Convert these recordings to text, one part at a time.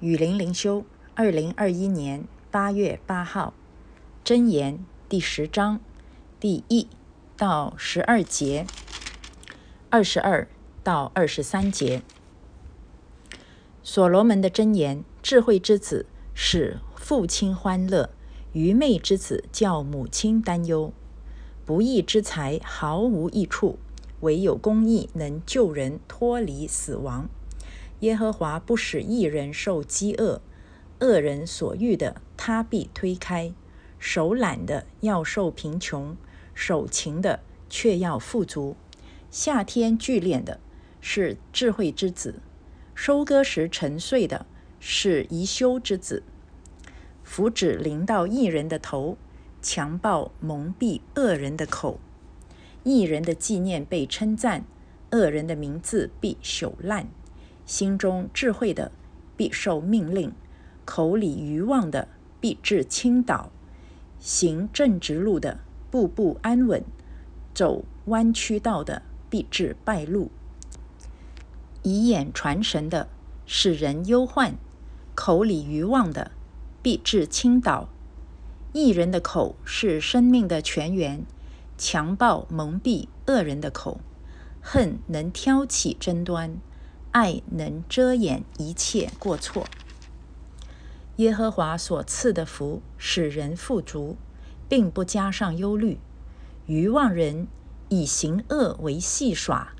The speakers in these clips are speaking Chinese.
雨林灵修，二零二一年八月八号，箴言第十章第一到十二节，二十二到二十三节。所罗门的箴言：智慧之子使父亲欢乐，愚昧之子叫母亲担忧。不义之财毫无益处，唯有公义能救人脱离死亡。耶和华不使一人受饥饿，恶人所欲的，他必推开；手懒的要受贫穷，手勤的却要富足。夏天聚敛的是智慧之子，收割时沉睡的是宜修之子。福祉临到一人的头，强暴蒙蔽恶人的口。一人的纪念被称赞，恶人的名字必朽烂。心中智慧的必受命令，口里愚妄的必致倾倒。行正直路的步步安稳，走弯曲道的必致败露。以眼传神的使人忧患，口里愚妄的必致倾倒。一人的口是生命的泉源，强暴蒙蔽恶人的口，恨能挑起争端。爱能遮掩一切过错。耶和华所赐的福使人富足，并不加上忧虑。愚妄人以行恶为戏耍，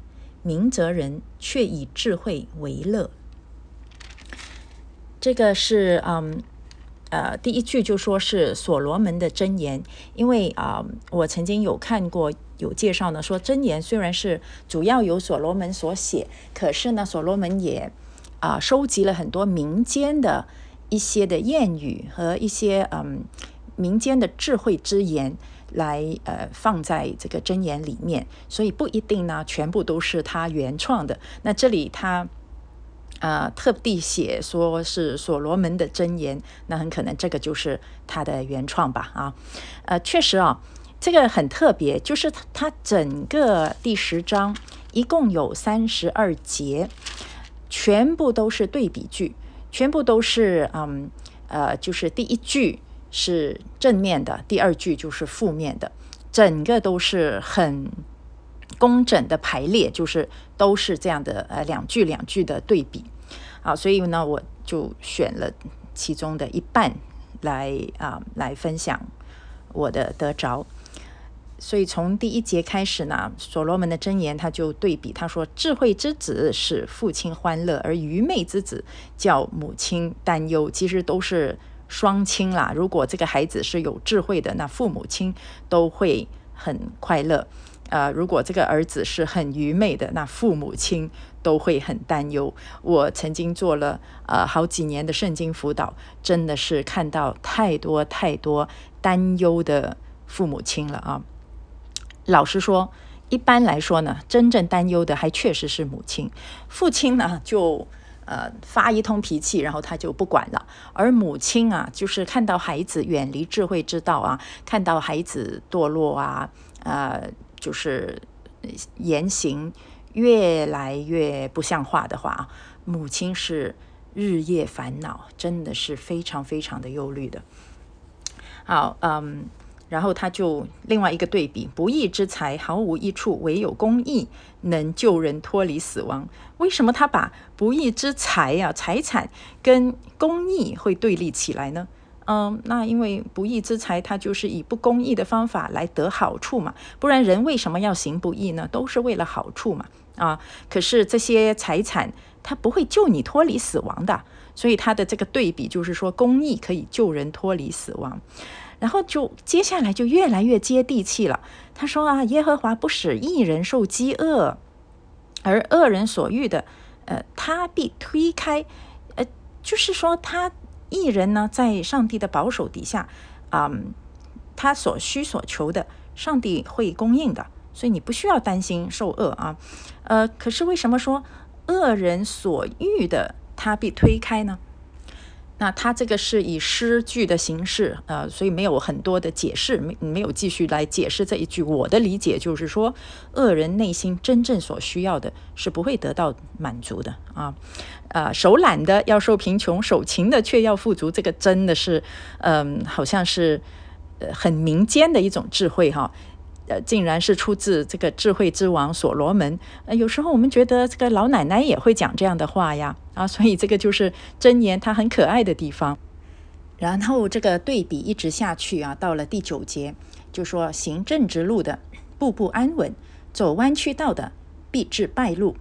明哲人却以智慧为乐。这个是嗯。呃，第一句就说是所罗门的箴言，因为啊，我曾经有看过有介绍呢，说箴言虽然是主要由所罗门所写，可是呢，所罗门也啊收集了很多民间的一些的谚语和一些嗯民间的智慧之言来呃放在这个箴言里面，所以不一定呢全部都是他原创的。那这里他。呃，特地写说是所罗门的箴言，那很可能这个就是他的原创吧？啊，呃，确实啊，这个很特别，就是他整个第十章一共有三十二节，全部都是对比句，全部都是嗯呃，就是第一句是正面的，第二句就是负面的，整个都是很。工整的排列就是都是这样的，呃，两句两句的对比，啊，所以呢，我就选了其中的一半来啊来分享我的得着。所以从第一节开始呢，所罗门的箴言他就对比，他说：“智慧之子使父亲欢乐，而愚昧之子叫母亲担忧。”其实都是双亲啦。如果这个孩子是有智慧的，那父母亲都会很快乐。呃，如果这个儿子是很愚昧的，那父母亲都会很担忧。我曾经做了呃好几年的圣经辅导，真的是看到太多太多担忧的父母亲了啊。老实说，一般来说呢，真正担忧的还确实是母亲，父亲呢就呃发一通脾气，然后他就不管了。而母亲啊，就是看到孩子远离智慧之道啊，看到孩子堕落啊，呃。就是言行越来越不像话的话啊，母亲是日夜烦恼，真的是非常非常的忧虑的。好，嗯，然后他就另外一个对比：不义之财毫无益处，唯有公义能救人脱离死亡。为什么他把不义之财呀、财产跟公义会对立起来呢？嗯，那因为不义之财，它就是以不公义的方法来得好处嘛，不然人为什么要行不义呢？都是为了好处嘛，啊，可是这些财产它不会救你脱离死亡的，所以它的这个对比就是说，公义可以救人脱离死亡，然后就接下来就越来越接地气了。他说啊，耶和华不使一人受饥饿，而恶人所欲的，呃，他必推开，呃，就是说他。艺人呢，在上帝的保守底下，嗯，他所需所求的，上帝会供应的，所以你不需要担心受饿啊。呃，可是为什么说恶人所欲的他被推开呢？那他这个是以诗句的形式，呃，所以没有很多的解释，没没有继续来解释这一句。我的理解就是说，恶人内心真正所需要的是不会得到满足的啊，呃，手懒的要受贫穷，手勤的却要富足，这个真的是，嗯，好像是呃很民间的一种智慧哈。呃，竟然是出自这个智慧之王所罗门。呃，有时候我们觉得这个老奶奶也会讲这样的话呀，啊，所以这个就是箴言它很可爱的地方。然后这个对比一直下去啊，到了第九节就说行正直路的步步安稳，走弯曲道的必致败路，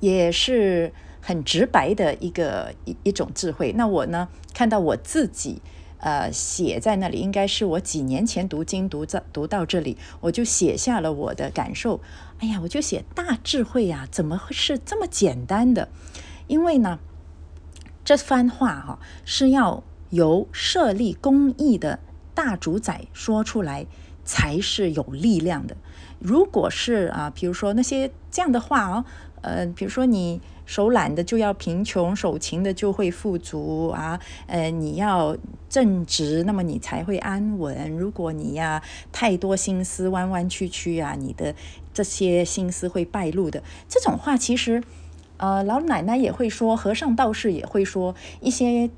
也是很直白的一个一一种智慧。那我呢，看到我自己。呃，写在那里应该是我几年前读经读到读到这里，我就写下了我的感受。哎呀，我就写大智慧呀，怎么会是这么简单的？因为呢，这番话哈是要由设立公义的大主宰说出来才是有力量的。如果是啊，比如说那些这样的话哦，呃，比如说你。手懒的就要贫穷，手勤的就会富足啊！呃，你要正直，那么你才会安稳。如果你呀太多心思弯弯曲曲啊，你的这些心思会败露的。这种话其实，呃，老奶奶也会说，和尚道士也会说，一些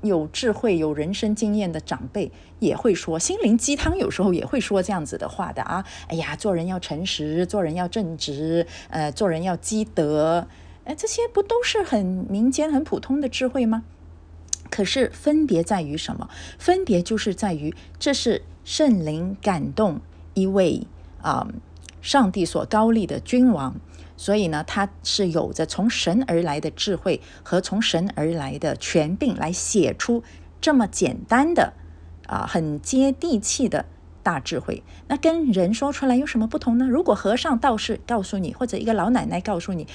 有智慧、有人生经验的长辈也会说，心灵鸡汤有时候也会说这样子的话的啊！哎呀，做人要诚实，做人要正直，呃，做人要积德。哎，这些不都是很民间、很普通的智慧吗？可是分别在于什么？分别就是在于，这是圣灵感动一位啊，上帝所高立的君王，所以呢，他是有着从神而来的智慧和从神而来的权柄，来写出这么简单的啊，很接地气的大智慧。那跟人说出来有什么不同呢？如果和尚、道士告诉你，或者一个老奶奶告诉你。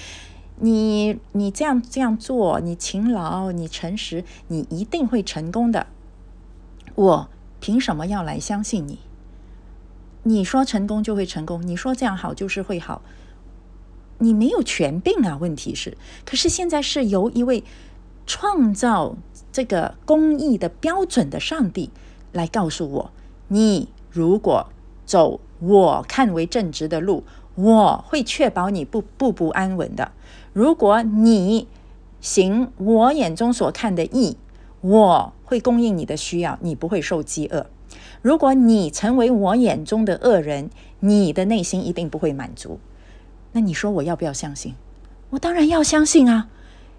你你这样这样做，你勤劳，你诚实，你一定会成功的。我凭什么要来相信你？你说成功就会成功，你说这样好就是会好，你没有权柄啊！问题是，可是现在是由一位创造这个公益的标准的上帝来告诉我：你如果走我看为正直的路，我会确保你不步步安稳的。如果你行我眼中所看的义，我会供应你的需要，你不会受饥饿。如果你成为我眼中的恶人，你的内心一定不会满足。那你说我要不要相信？我当然要相信啊，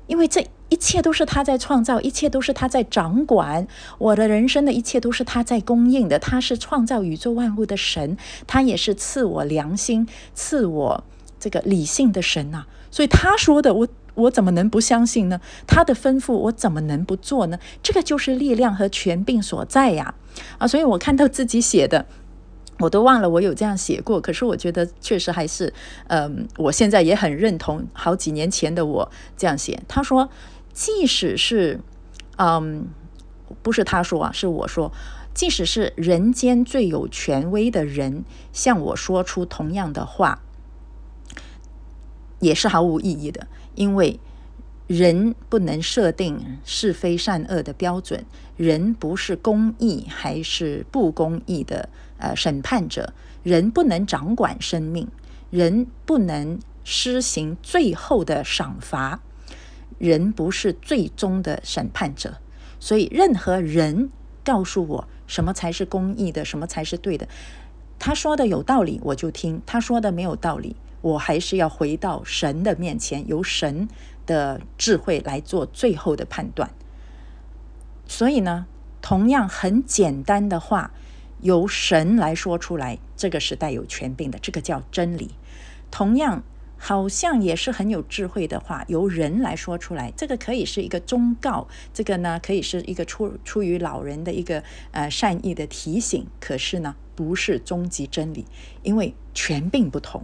因为这一切都是他在创造，一切都是他在掌管我的人生的一切都是他在供应的。他是创造宇宙万物的神，他也是赐我良心、赐我这个理性的神呐。所以他说的，我我怎么能不相信呢？他的吩咐，我怎么能不做呢？这个就是力量和权柄所在呀！啊，所以我看到自己写的，我都忘了我有这样写过。可是我觉得确实还是，嗯，我现在也很认同好几年前的我这样写。他说，即使是，嗯，不是他说啊，是我说，即使是人间最有权威的人向我说出同样的话。也是毫无意义的，因为人不能设定是非善恶的标准，人不是公义还是不公义的呃审判者，人不能掌管生命，人不能施行最后的赏罚，人不是最终的审判者，所以任何人告诉我什么才是公义的，什么才是对的，他说的有道理我就听，他说的没有道理。我还是要回到神的面前，由神的智慧来做最后的判断。所以呢，同样很简单的话，由神来说出来，这个是带有权柄的，这个叫真理。同样，好像也是很有智慧的话，由人来说出来，这个可以是一个忠告，这个呢可以是一个出出于老人的一个呃善意的提醒。可是呢，不是终极真理，因为权柄不同。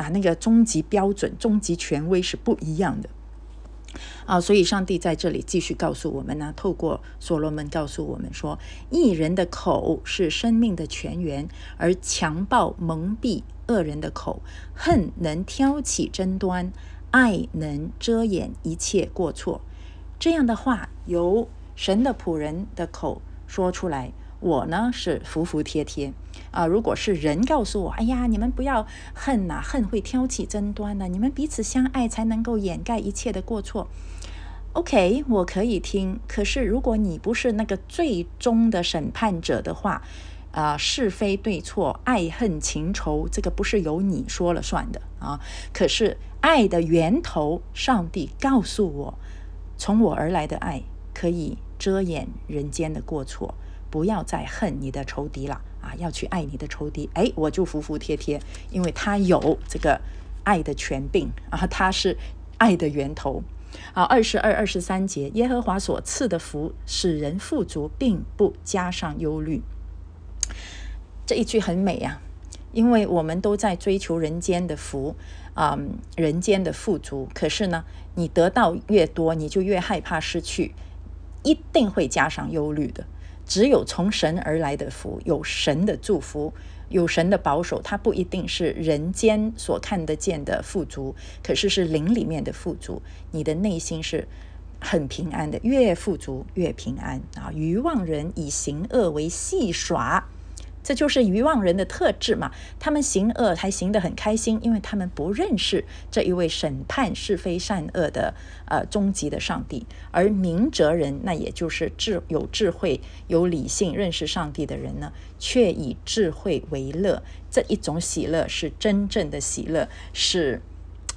啊，那个终极标准、终极权威是不一样的啊，所以上帝在这里继续告诉我们呢，透过所罗门告诉我们说，一人的口是生命的泉源，而强暴蒙蔽恶人的口，恨能挑起争端，爱能遮掩一切过错。这样的话，由神的仆人的口说出来，我呢是服服帖帖啊。如果是人告诉我，哎呀，你们不要恨呐，恨会挑起争端的，你们彼此相爱才能够掩盖一切的过错。OK，我可以听。可是如果你不是那个最终的审判者的话，啊，是非对错、爱恨情仇，这个不是由你说了算的啊。可是爱的源头，上帝告诉我，从我而来的爱可以遮掩人间的过错，不要再恨你的仇敌了啊，要去爱你的仇敌。哎，我就服服帖帖，因为他有这个爱的权柄啊，他是爱的源头。好，二十二、二十三节，耶和华所赐的福使人富足，并不加上忧虑。这一句很美啊，因为我们都在追求人间的福啊，人间的富足。可是呢，你得到越多，你就越害怕失去，一定会加上忧虑的。只有从神而来的福，有神的祝福。有神的保守，它不一定是人间所看得见的富足，可是是灵里面的富足。你的内心是很平安的，越富足越平安啊！愚妄人以行恶为戏耍。这就是愚妄人的特质嘛？他们行恶还行得很开心，因为他们不认识这一位审判是非善恶的呃终极的上帝。而明哲人，那也就是智有智慧、有理性、认识上帝的人呢，却以智慧为乐。这一种喜乐是真正的喜乐，是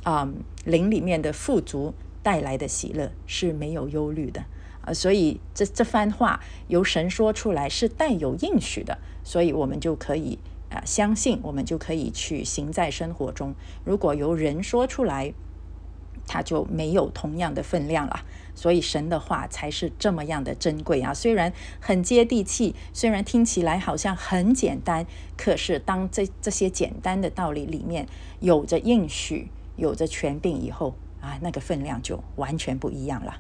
啊灵里面的富足带来的喜乐，是没有忧虑的啊。所以这这番话由神说出来，是带有应许的。所以我们就可以啊相信，我们就可以去行在生活中。如果由人说出来，他就没有同样的分量了。所以神的话才是这么样的珍贵啊！虽然很接地气，虽然听起来好像很简单，可是当这这些简单的道理里面有着应许、有着权柄以后啊，那个分量就完全不一样了。